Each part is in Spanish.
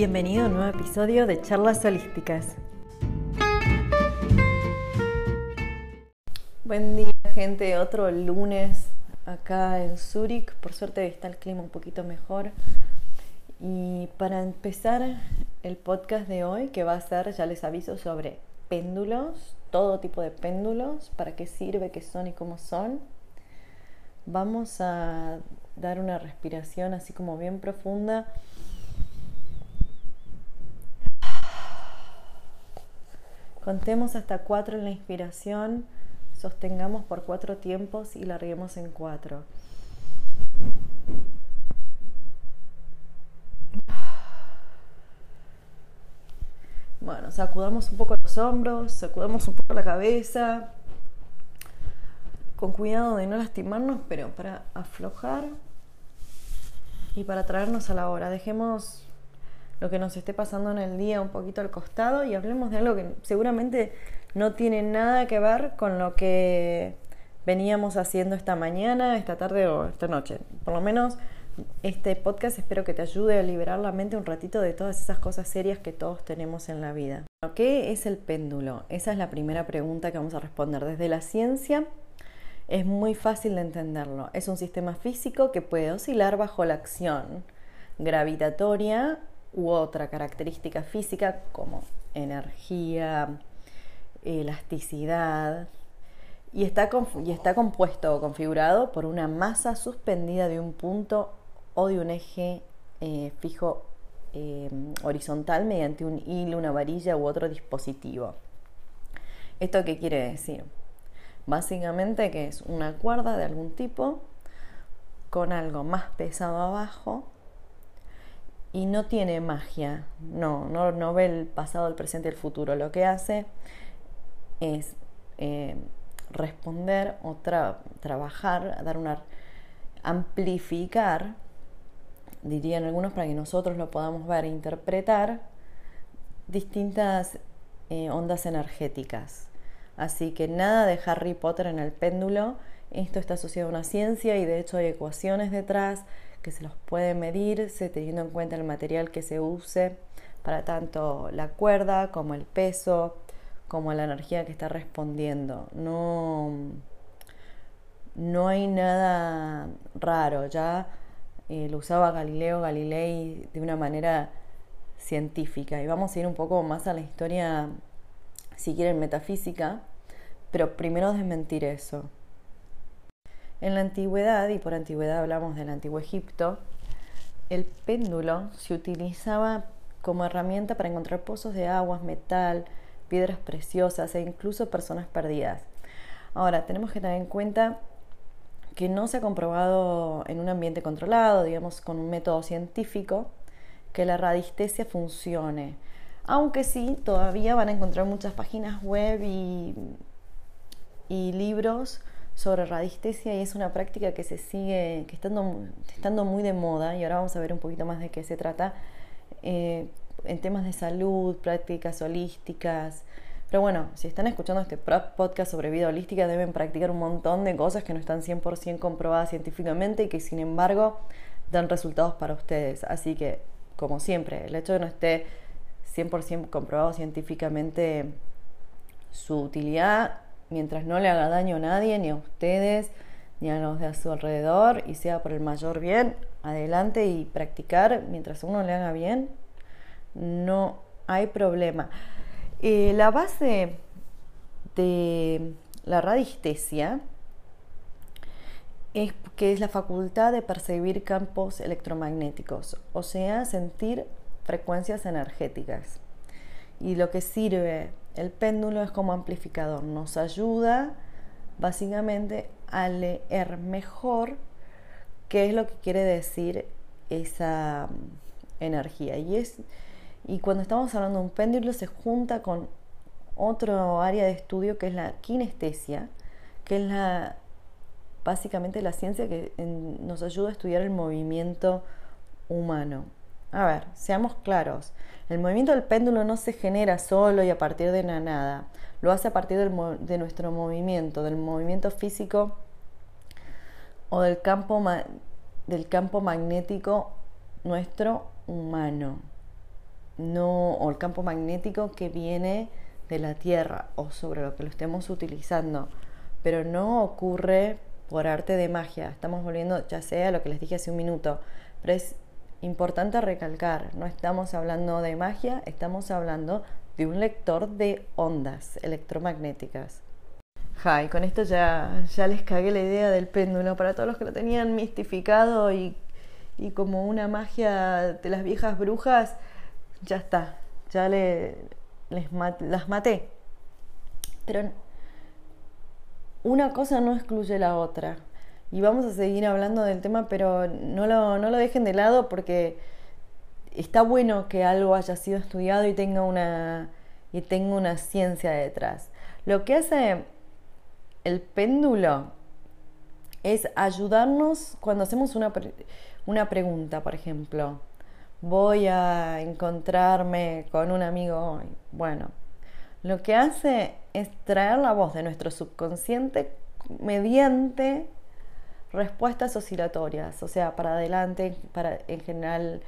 Bienvenido a un nuevo episodio de Charlas Holísticas. Buen día gente, otro lunes acá en Zurich. Por suerte está el clima un poquito mejor. Y para empezar el podcast de hoy, que va a ser, ya les aviso, sobre péndulos, todo tipo de péndulos, para qué sirve, qué son y cómo son. Vamos a dar una respiración así como bien profunda. Contemos hasta cuatro en la inspiración, sostengamos por cuatro tiempos y larguemos en cuatro. Bueno, sacudamos un poco los hombros, sacudamos un poco la cabeza, con cuidado de no lastimarnos, pero para aflojar y para traernos a la hora. Dejemos lo que nos esté pasando en el día un poquito al costado y hablemos de algo que seguramente no tiene nada que ver con lo que veníamos haciendo esta mañana, esta tarde o esta noche. Por lo menos este podcast espero que te ayude a liberar la mente un ratito de todas esas cosas serias que todos tenemos en la vida. ¿Qué es el péndulo? Esa es la primera pregunta que vamos a responder. Desde la ciencia es muy fácil de entenderlo. Es un sistema físico que puede oscilar bajo la acción gravitatoria u otra característica física como energía, elasticidad, y está, y está compuesto o configurado por una masa suspendida de un punto o de un eje eh, fijo eh, horizontal mediante un hilo, una varilla u otro dispositivo. ¿Esto qué quiere decir? Básicamente que es una cuerda de algún tipo con algo más pesado abajo y no tiene magia, no, no, ve el pasado, el presente y el futuro. Lo que hace es eh, responder o trabajar, dar una amplificar dirían algunos para que nosotros lo podamos ver e interpretar, distintas eh, ondas energéticas. Así que nada de Harry Potter en el péndulo, esto está asociado a una ciencia y de hecho hay ecuaciones detrás que se los puede medirse teniendo en cuenta el material que se use para tanto la cuerda como el peso, como la energía que está respondiendo. No, no hay nada raro, ya eh, lo usaba Galileo Galilei de una manera científica. Y vamos a ir un poco más a la historia, si quieren, metafísica, pero primero desmentir eso. En la antigüedad, y por antigüedad hablamos del antiguo Egipto, el péndulo se utilizaba como herramienta para encontrar pozos de aguas, metal, piedras preciosas e incluso personas perdidas. Ahora, tenemos que tener en cuenta que no se ha comprobado en un ambiente controlado, digamos, con un método científico, que la radiestesia funcione. Aunque sí, todavía van a encontrar muchas páginas web y, libros sobre radiestesia y es una práctica que se sigue, que estando, estando muy de moda, y ahora vamos a ver un poquito más de qué se trata, eh, en temas de salud, prácticas holísticas, pero bueno, si están escuchando este podcast sobre vida holística, deben practicar un montón de cosas que no están 100% comprobadas científicamente y que sin embargo dan resultados para ustedes. Así que, como siempre, el hecho de no esté 100% comprobado científicamente su utilidad, mientras no le haga daño a nadie, ni a ustedes, ni a los de a su alrededor, y sea por el mayor bien, adelante y practicar mientras uno le haga bien, no hay problema. Eh, la base de la radiestesia es que es la facultad de percibir campos electromagnéticos, o sea, sentir frecuencias energéticas. Y lo que sirve el péndulo es como amplificador, nos ayuda básicamente a leer mejor qué es lo que quiere decir esa mm, energía. Y es y cuando estamos hablando de un péndulo se junta con otro área de estudio que es la kinestesia, que es la básicamente la ciencia que nos ayuda a estudiar el movimiento humano. A ver, seamos claros, el movimiento del péndulo no se genera solo y a partir de nada, lo hace a partir de nuestro movimiento, del movimiento físico o del campo, del campo magnético nuestro humano. no, o el campo magnético que viene de la Tierra o sobre lo que lo estemos utilizando, pero no ocurre por arte de magia. Estamos volviendo, ya sea a lo que les dije hace un minuto, pero es importante recalcar, no estamos hablando de magia, estamos hablando de un lector de ondas electromagnéticas. Hi, con esto ya, ya les cagué la idea del péndulo para todos los que lo tenían mistificado y, y como una magia de las viejas brujas, ya está, ya le, les las maté. Pero una cosa no excluye la otra. Y vamos a seguir hablando del tema, pero no lo, no lo dejen de lado porque está bueno que algo haya sido estudiado y tenga una, y tenga una ciencia detrás. Lo que hace el péndulo es ayudarnos cuando hacemos una, una pregunta, por ejemplo voy a encontrarme con un amigo hoy. Bueno, lo que hace es traer la voz de nuestro subconsciente mediante respuestas oscilatorias, o sea, para adelante, para, en general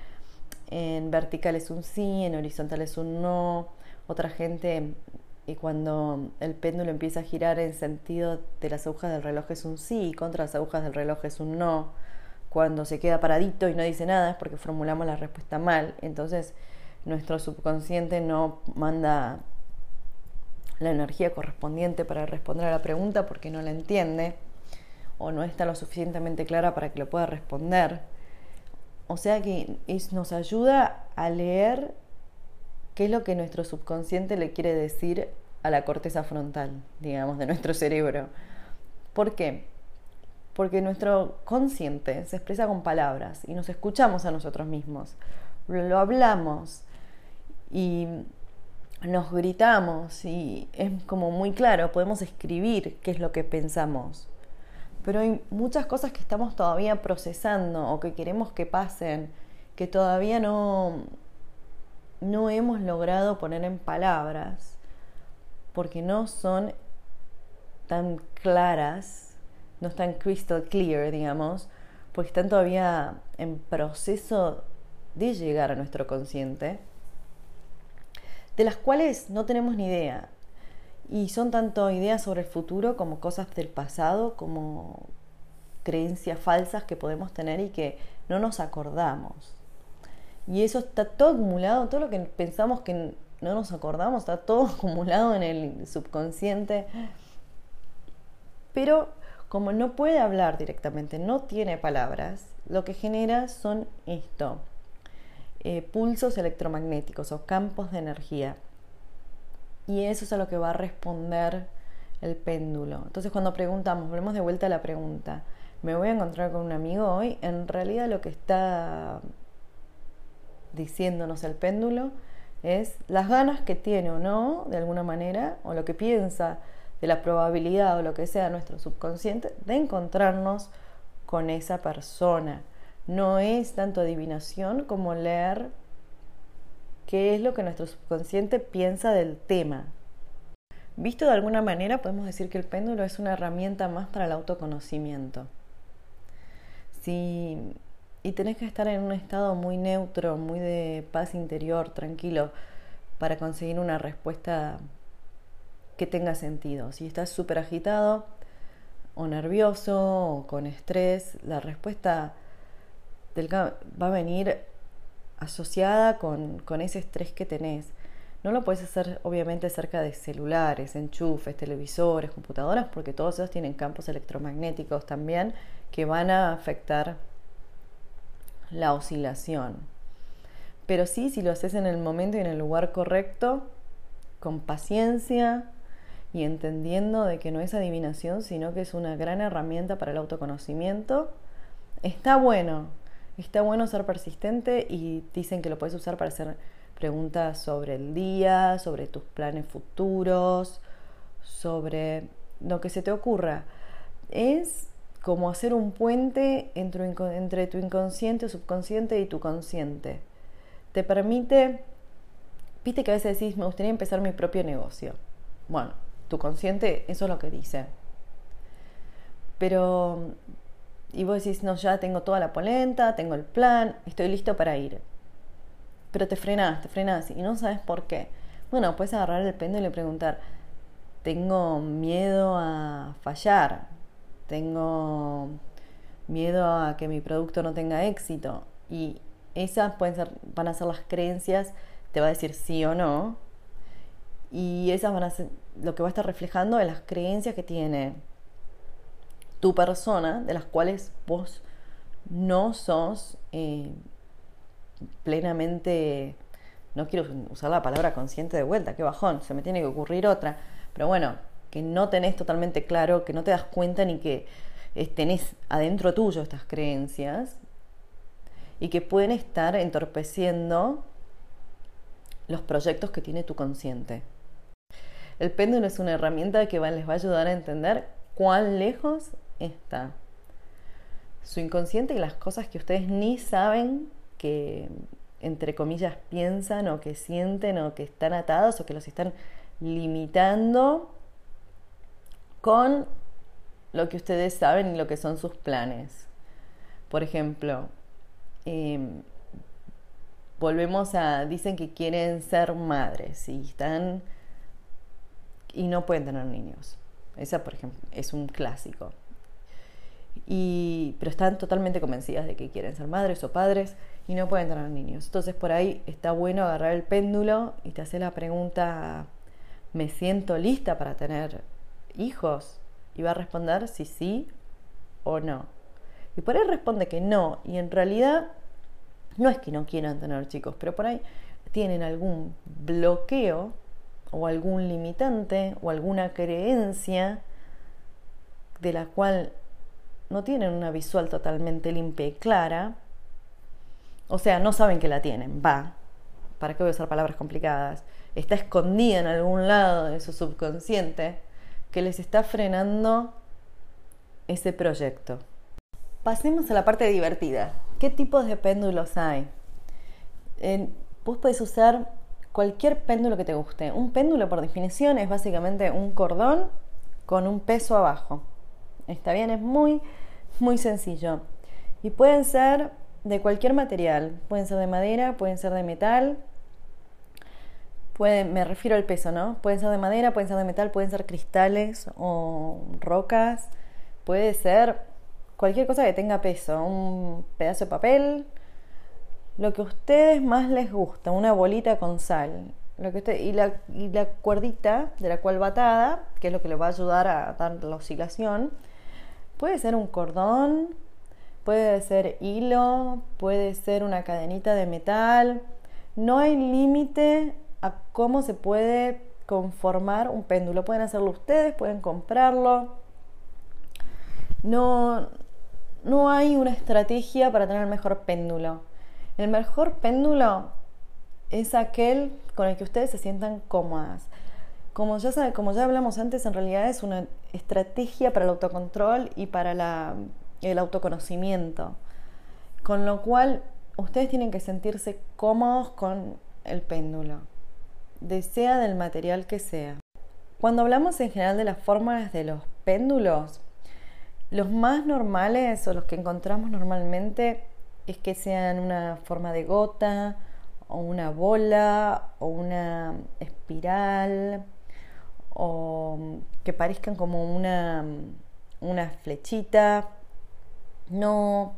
en vertical es un sí, en horizontal es un no. Otra gente, y cuando el péndulo empieza a girar en sentido de las agujas del reloj es un sí, y contra las agujas del reloj es un no cuando se queda paradito y no dice nada es porque formulamos la respuesta mal. Entonces nuestro subconsciente no manda la energía correspondiente para responder a la pregunta porque no la entiende o no está lo suficientemente clara para que lo pueda responder. O sea que nos ayuda a leer qué es lo que nuestro subconsciente le quiere decir a la corteza frontal, digamos, de nuestro cerebro. ¿Por qué? porque nuestro consciente se expresa con palabras y nos escuchamos a nosotros mismos, lo hablamos y nos gritamos y es como muy claro, podemos escribir qué es lo que pensamos. Pero hay muchas cosas que estamos todavía procesando o que queremos que pasen, que todavía no, no hemos logrado poner en palabras, porque no son tan claras no están crystal clear, digamos, porque están todavía en proceso de llegar a nuestro consciente, de las cuales no tenemos ni idea. Y son tanto ideas sobre el futuro como cosas del pasado, como creencias falsas que podemos tener y que no nos acordamos. Y eso está todo acumulado, todo lo que pensamos que no nos acordamos, está todo acumulado en el subconsciente. Pero como no puede hablar directamente, no tiene palabras, lo que genera son esto, eh, pulsos electromagnéticos o campos de energía. Y eso es a lo que va a responder el péndulo. Entonces cuando preguntamos, volvemos de vuelta a la pregunta, ¿me voy a encontrar con un amigo hoy? En realidad lo que está diciéndonos el péndulo es las ganas que tiene o no, de alguna manera, o lo que piensa de la probabilidad o lo que sea nuestro subconsciente de encontrarnos con esa persona. No es tanto adivinación como leer qué es lo que nuestro subconsciente piensa del tema. Visto de alguna manera, podemos decir que el péndulo es una herramienta más para el autoconocimiento. Y tenés que estar en un estado muy neutro, muy de paz interior, tranquilo, para conseguir una respuesta que tenga sentido. Si estás súper agitado o nervioso o con estrés, la respuesta del, va a venir asociada con, con ese estrés que tenés. No lo puedes hacer obviamente cerca de celulares, enchufes, televisores, computadoras, porque todos esos tienen campos electromagnéticos también que van a afectar la oscilación. Pero sí, si lo haces en el momento y en el lugar correcto, con paciencia, y entendiendo de que no es adivinación, sino que es una gran herramienta para el autoconocimiento, está bueno, está bueno ser persistente y dicen que lo puedes usar para hacer preguntas sobre el día, sobre tus planes futuros, sobre lo que se te ocurra. Es como hacer un puente entre, tu inconsciente, subconsciente y tu consciente. Te permite, viste que a veces decís, me gustaría empezar mi propio negocio. Bueno, tu consciente eso es lo que dice. Pero, y vos decís, no, ya tengo toda la polenta, tengo el plan, estoy listo para ir. pero te frenas, te frenas y no sabes por qué. Bueno, puedes agarrar el péndulo y preguntar, tengo miedo a fallar, tengo miedo a que mi producto no tenga éxito. Y esas pueden ser, van a ser las creencias, te va a decir sí o no. Y esas van a ser lo que va a estar reflejando en las creencias que tiene tu persona, de las cuales vos no sos eh, plenamente, no quiero usar la palabra consciente de vuelta, qué bajón, se me tiene que ocurrir otra, pero bueno, que no tenés totalmente claro, que no te das cuenta ni que tenés adentro tuyo estas creencias y que pueden estar entorpeciendo los proyectos que tiene tu consciente. El péndulo es una herramienta que les va a ayudar a entender cuán lejos está su inconsciente y las cosas que ustedes ni saben que, entre comillas, piensan o que sienten o que están atados o que los están limitando con lo que ustedes saben y lo que son sus planes. Por ejemplo, em, volvemos a, dicen que quieren ser madres y están y no pueden tener niños. Esa, por ejemplo, es un clásico y, pero están totalmente convencidas de que quieren ser madres o padres y no pueden tener niños. Entonces por ahí está bueno agarrar el péndulo y te hace la pregunta, ¿me siento lista para tener hijos? Y va a responder si sí o no. Y por ahí responde que no. Y en realidad no es que no quieran tener chicos, pero por ahí tienen algún bloqueo o algún limitante o alguna creencia de la cual no tienen una visual totalmente limpia y clara, o sea, no saben que la tienen, va, ¿para qué voy a usar palabras complicadas? Está escondida en algún lado de su subconsciente que les está frenando ese proyecto. Pasemos a la parte divertida. ¿Qué tipos de péndulos hay? vos podés usar cualquier péndulo que te guste. Un péndulo, por definición, es básicamente un cordón con un peso abajo. Está bien, es muy muy sencillo. Y pueden ser de cualquier material, pueden ser de madera, pueden ser de metal, pueden, me refiero al peso, ¿no? Pueden ser de madera, pueden ser de metal, pueden ser cristales o rocas, puede ser cualquier cosa que tenga peso, un pedazo de papel, lo que a ustedes más les gusta, una bolita con sal. Lo que usted, y, la, y la cuerdita de la cual va atada, que es lo que le va a ayudar a dar la oscilación, Puede ser un cordón, puede ser hilo, puede ser una cadenita de metal. No hay límite a cómo se puede conformar un péndulo. Pueden hacerlo ustedes, pueden comprarlo. No, no hay una estrategia para tener el mejor péndulo. El mejor péndulo es aquel con el que ustedes se sientan cómodas. Como ya, como ya hablamos antes, en realidad es una estrategia para el autocontrol y para el autoconocimiento. Con lo cual, ustedes tienen que sentirse cómodos con el péndulo, desea del material que sea. Cuando hablamos en general de las formas de los péndulos, los más normales o los que encontramos normalmente es que sean una forma de gota o una bola o una espiral o que parezcan como una, una flechita. No,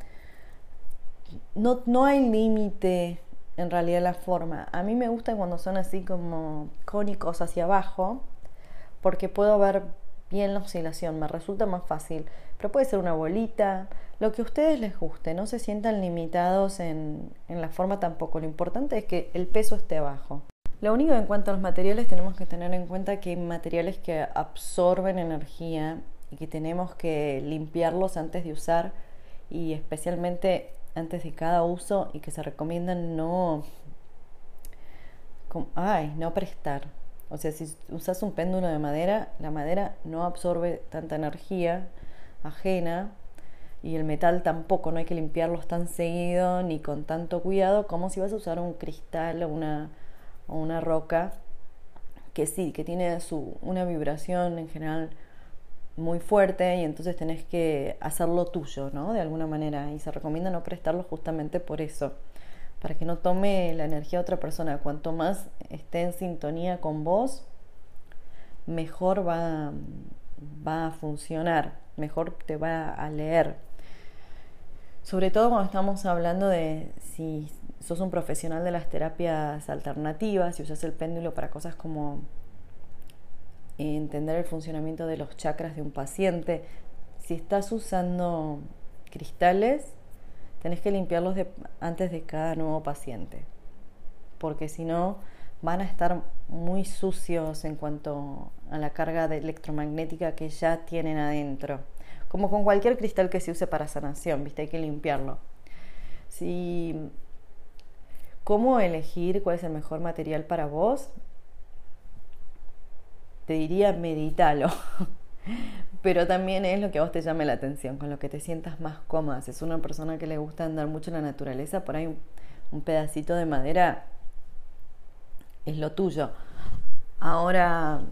no, no hay límite en realidad la forma. A mí me gusta cuando son así como cónicos hacia abajo, porque puedo ver bien la oscilación, me resulta más fácil. Pero puede ser una bolita, lo que a ustedes les guste, no se sientan limitados en, en la forma tampoco. Lo importante es que el peso esté abajo. Lo único en cuanto a los materiales tenemos que tener en cuenta que hay materiales que absorben energía y que tenemos que limpiarlos antes de usar y especialmente antes de cada uso y que se recomiendan no ay, no prestar. O sea, si usas un péndulo de madera, la madera no absorbe tanta energía ajena y el metal tampoco, no hay que limpiarlos tan seguido ni con tanto cuidado como si vas a usar un cristal o una o una roca que sí, que tiene su, una vibración en general muy fuerte y entonces tenés que hacerlo tuyo, ¿no? De alguna manera. Y se recomienda no prestarlo justamente por eso, para que no tome la energía de otra persona. Cuanto más esté en sintonía con vos, mejor va, va a funcionar, mejor te va a leer. Sobre todo cuando estamos hablando de si sos un profesional de las terapias alternativas, si usas el péndulo para cosas como entender el funcionamiento de los chakras de un paciente, si estás usando cristales, tenés que limpiarlos antes de cada nuevo paciente, porque si no van a estar muy sucios en cuanto a la carga electromagnética que ya tienen adentro. Como con cualquier cristal que se use para sanación, ¿viste? Hay que limpiarlo. Si, ¿Cómo elegir cuál es el mejor material para vos? Te diría medítalo. pero también es lo que a vos te llame la atención, con lo que te sientas más cómoda. Si es una persona que le gusta andar mucho en la naturaleza, por ahí un, pedacito de madera es lo tuyo. Ahora,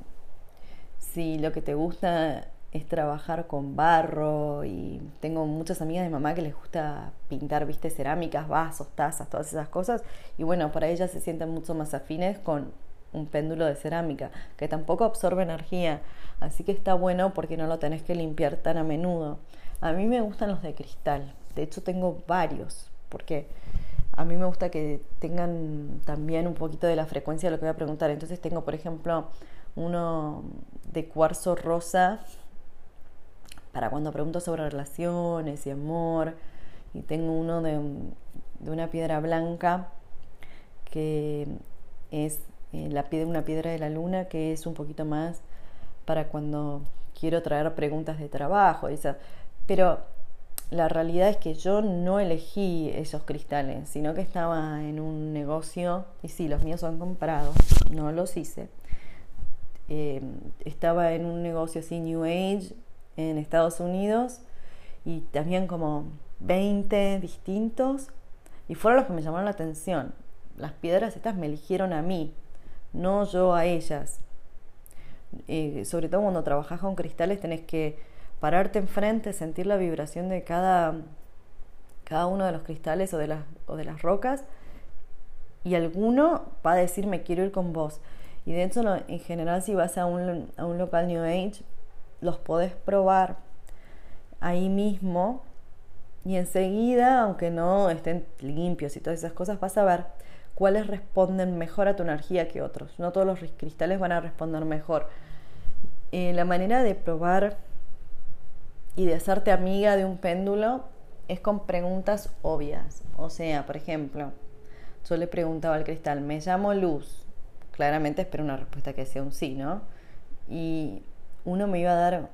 si lo que te gusta es trabajar con barro y tengo muchas amigas de mamá que les gusta pintar, viste, cerámicas, vasos, tazas, todas esas cosas y bueno, para ellas se sienten mucho más afines con un péndulo de cerámica que tampoco absorbe energía Así que está bueno porque no lo tenés que limpiar tan a menudo. A mí me gustan los de cristal. De hecho tengo varios porque a mí me gusta que tengan también un poquito de la frecuencia de lo que voy a preguntar. Entonces tengo, por ejemplo, uno de cuarzo rosa para cuando pregunto sobre relaciones y amor. Y tengo uno de, una piedra blanca que es eh, la una piedra de la luna que es un poquito más para cuando quiero traer preguntas de trabajo. Pero la realidad es que yo no elegí esos cristales, sino que estaba en un negocio, y sí, los míos son comprados, no los hice. Eh, estaba en un negocio así, New Age, en Estados Unidos, y también como 20 distintos, y fueron los que me llamaron la atención. Las piedras estas me eligieron a mí, no yo a ellas. Eh, sobre todo cuando trabajas con cristales, tenés que pararte enfrente, sentir la vibración de cada, cada uno de los cristales o de, las, o de las rocas, y alguno va a decir me quiero ir con vos. Y de hecho, en general, si vas a un, a un local New Age, los podés probar ahí mismo y enseguida, aunque no estén limpios y todas esas cosas, vas a ver cuáles responden mejor a tu energía que otros. No todos los cristales van a responder mejor. Eh, la manera de probar y de hacerte amiga de un péndulo es con preguntas obvias. O sea, por ejemplo, yo le preguntaba al cristal, me llamo Luz. Claramente espero una respuesta que sea un sí, ¿no? Y uno me iba a dar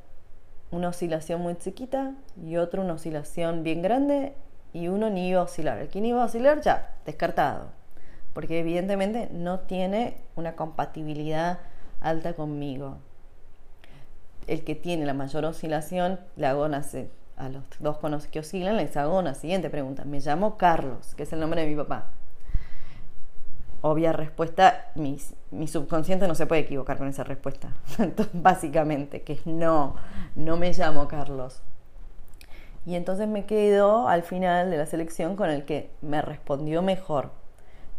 una oscilación muy chiquita y otro una oscilación bien grande y uno ni iba a oscilar. El que ni iba a oscilar ya, descartado porque evidentemente no tiene una compatibilidad alta conmigo. El que tiene la mayor oscilación, le hago una, a los dos conos que oscilan, les hago una siguiente pregunta. Me llamo Carlos, que es el nombre de mi papá. Obvia respuesta, mi, subconsciente no se puede equivocar con esa respuesta. Entonces, básicamente, que es no, no me llamo Carlos. Y entonces me quedo al final de la selección con el que me respondió mejor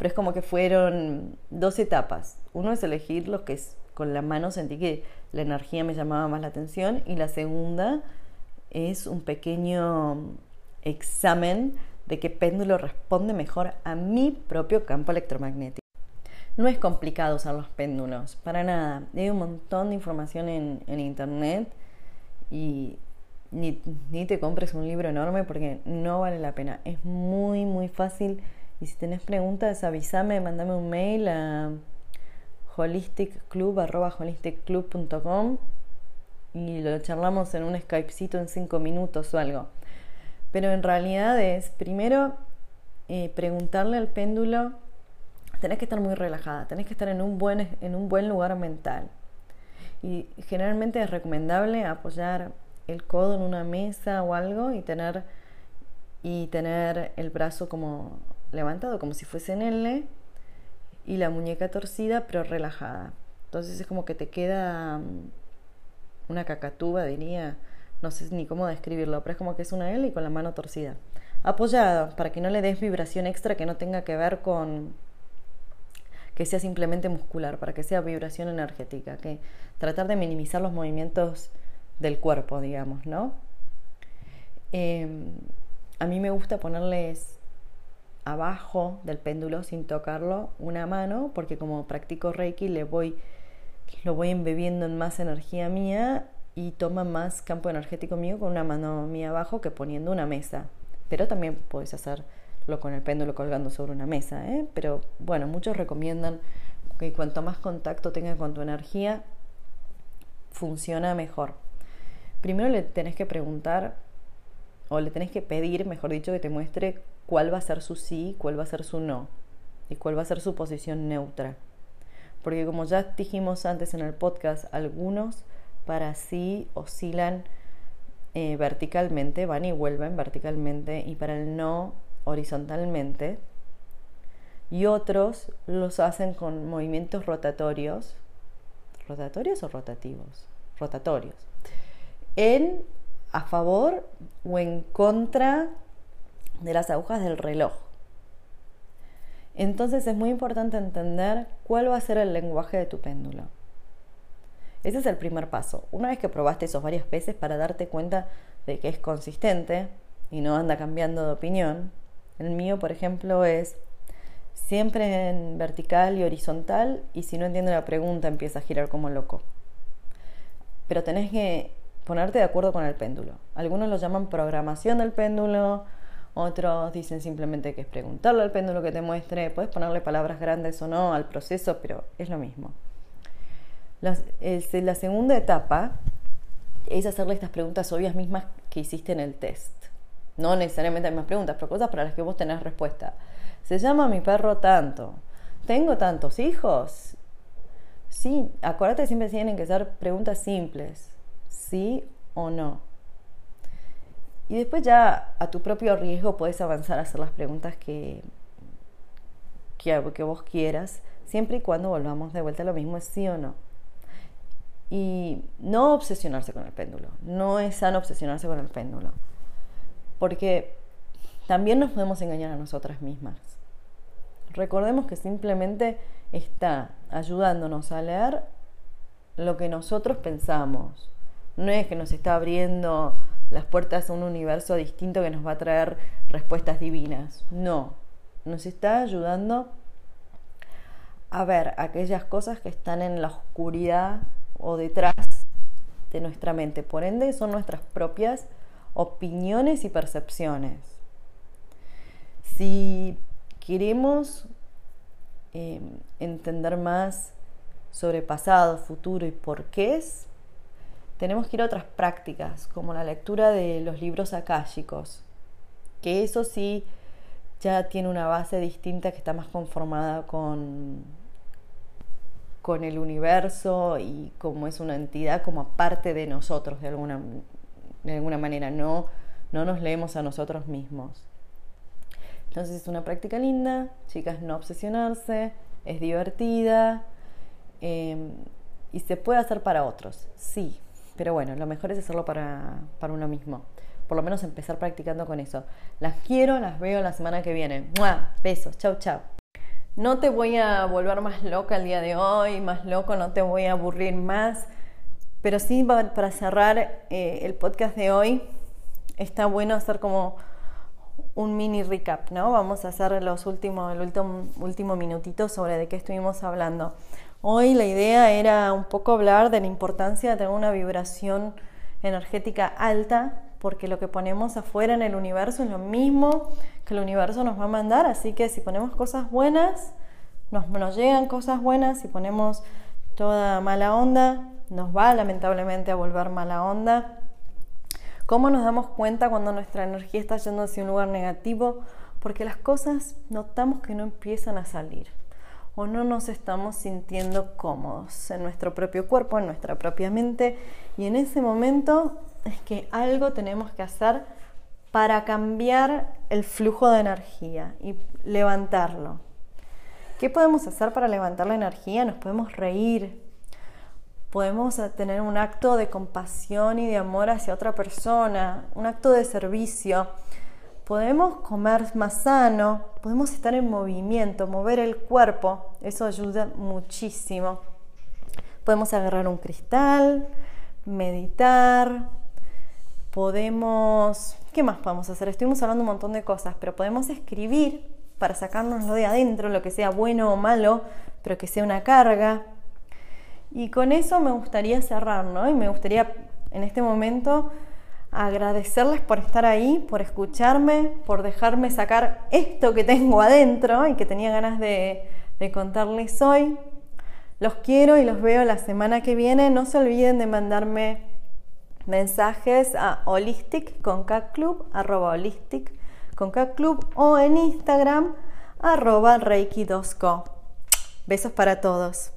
pero es como que fueron dos etapas. Uno es elegir lo que con la mano sentí que la energía me llamaba más la atención y la segunda es un pequeño examen de qué péndulo responde mejor a mi propio campo electromagnético. No es complicado usar los péndulos, para nada. Hay un montón de información en, internet y ni, ni, te compres un libro enorme porque no vale la pena. Es muy, muy fácil y si tenés preguntas, avísame, mandame un mail a holisticclub.com y lo charlamos en un Skypecito en cinco minutos o algo. Pero en realidad es, primero, eh, preguntarle al péndulo, tenés que estar muy relajada, tenés que estar en un buen, en un buen lugar mental. Y generalmente es recomendable apoyar el codo en una mesa o algo y tener, y tener el brazo como levantado como si fuese en L y la muñeca torcida pero relajada. Entonces es como que te queda mm, una cacatúa, diría, no sé ni cómo describirlo, pero es como que es una L y con la mano torcida. Apoyada, para que no le des vibración extra que no tenga que ver con que sea simplemente muscular, para que sea vibración energética, que tratar de minimizar los movimientos del cuerpo, digamos, ¿no? Em, a mí me gusta ponerles abajo del péndulo sin tocarlo una mano, porque como practico Reiki le voy, lo voy embebiendo en más energía mía y toma más campo energético mío con una mano mía abajo que poniendo una mesa. Pero también puedes hacerlo con el péndulo colgando sobre una mesa. ¿eh? Pero bueno, muchos recomiendan que cuanto más contacto tenga con tu energía, funciona mejor. Primero le tenés que preguntar, o le tenés que pedir, mejor dicho, que te muestre cuál va a ser su sí, cuál va a ser su no, y cuál va a ser su posición neutra. Porque como ya dijimos antes en el podcast, algunos para sí oscilan eh, verticalmente, van y vuelven verticalmente, y para el no horizontalmente. Y otros los hacen con movimientos rotatorios. ¿Rotatorios o rotativos? Rotatorios. En, a favor o en contra de las agujas del reloj. Entonces es muy importante entender cuál va a ser el lenguaje de tu péndulo. Ese es el primer paso. Una vez que probaste eso varias veces para darte cuenta de que es consistente y no anda cambiando de opinión, el mío, por ejemplo, es siempre en vertical y horizontal y si no entiende la pregunta empieza a girar como loco. Pero tenés que ponerte de acuerdo con el péndulo. Algunos lo llaman programación del péndulo, otros dicen simplemente que es preguntarle al péndulo que te muestre. Puedes ponerle palabras grandes o no al proceso, pero es lo mismo. La, la segunda etapa es hacerle estas preguntas obvias mismas que hiciste en el test. No necesariamente hay más preguntas, pero cosas para las que vos tenés respuesta. Se llama mi perro tanto. ¿Tengo tantos hijos? Sí, acuérdate siempre tienen que ser preguntas simples. ¿Sí o no? Y después ya a tu propio riesgo puedes avanzar a hacer las preguntas que, que, que vos quieras, siempre y cuando volvamos de vuelta a lo mismo, sí o no. Y no obsesionarse con el péndulo. No es sano obsesionarse con el péndulo. Porque también nos podemos engañar a nosotras mismas. Recordemos que simplemente está ayudándonos a leer lo que nosotros pensamos. No es que nos está abriendo las puertas a un universo distinto que nos va a traer respuestas divinas. No, nos está ayudando a ver aquellas cosas que están en la oscuridad o detrás de nuestra mente. Por ende, son nuestras propias opiniones y percepciones. Si queremos em, entender más sobre pasado, futuro y por qué es, tenemos que ir a otras prácticas, como la lectura de los libros akáshicos, que eso sí ya tiene una base distinta que está más conformada con con el universo y como es una entidad como parte de nosotros de alguna, de alguna manera, no, no nos leemos a nosotros mismos. Entonces es una práctica linda, chicas, no obsesionarse, es divertida em, y se puede hacer para otros, sí, pero bueno, lo mejor es hacerlo para, para uno mismo. Por lo menos empezar practicando con eso. Las quiero, las veo la semana que viene. ¡Mua! Besos, chau, chau. No te voy a volver más loca el día de hoy, más loco, no te voy a aburrir más, pero sí para cerrar eh, el podcast de hoy, está bueno hacer como un mini recap, ¿no? Vamos a hacer los últimos, el último, último minutito sobre de qué estuvimos hablando. Hoy la idea era un poco hablar de la importancia de tener una vibración energética alta porque lo que ponemos afuera en el universo es lo mismo el universo nos va a mandar, así que si ponemos cosas buenas, nos, nos llegan cosas buenas, si ponemos toda mala onda, nos va lamentablemente a volver mala onda. ¿Cómo nos damos cuenta cuando nuestra energía está yendo hacia un lugar negativo? Porque las cosas notamos que no empiezan a salir o no nos estamos sintiendo cómodos en nuestro propio cuerpo, en nuestra propia mente y en ese momento es que algo tenemos que hacer para cambiar el flujo de energía y levantarlo. ¿Qué podemos hacer para levantar la energía? Nos podemos reír, podemos tener un acto de compasión y de amor hacia otra persona, un acto de servicio. Podemos comer más sano, podemos estar en movimiento, mover el cuerpo, eso ayuda muchísimo. Podemos agarrar un cristal, meditar, podemos, ¿qué más podemos hacer? Estuvimos hablando un montón de cosas, pero podemos escribir para sacárnoslo de adentro, lo que sea bueno o malo, pero que sea una carga. Y con eso me gustaría cerrar, ¿no? Y me gustaría en este momento agradecerles por estar ahí, por escucharme, por dejarme sacar esto que tengo adentro y que tenía ganas de, de contarles hoy. Los quiero y los veo la semana que viene. No se olviden de mandarme mensajes a holistic con arroba holistic o en Instagram arroba reiki2co. Besos para todos.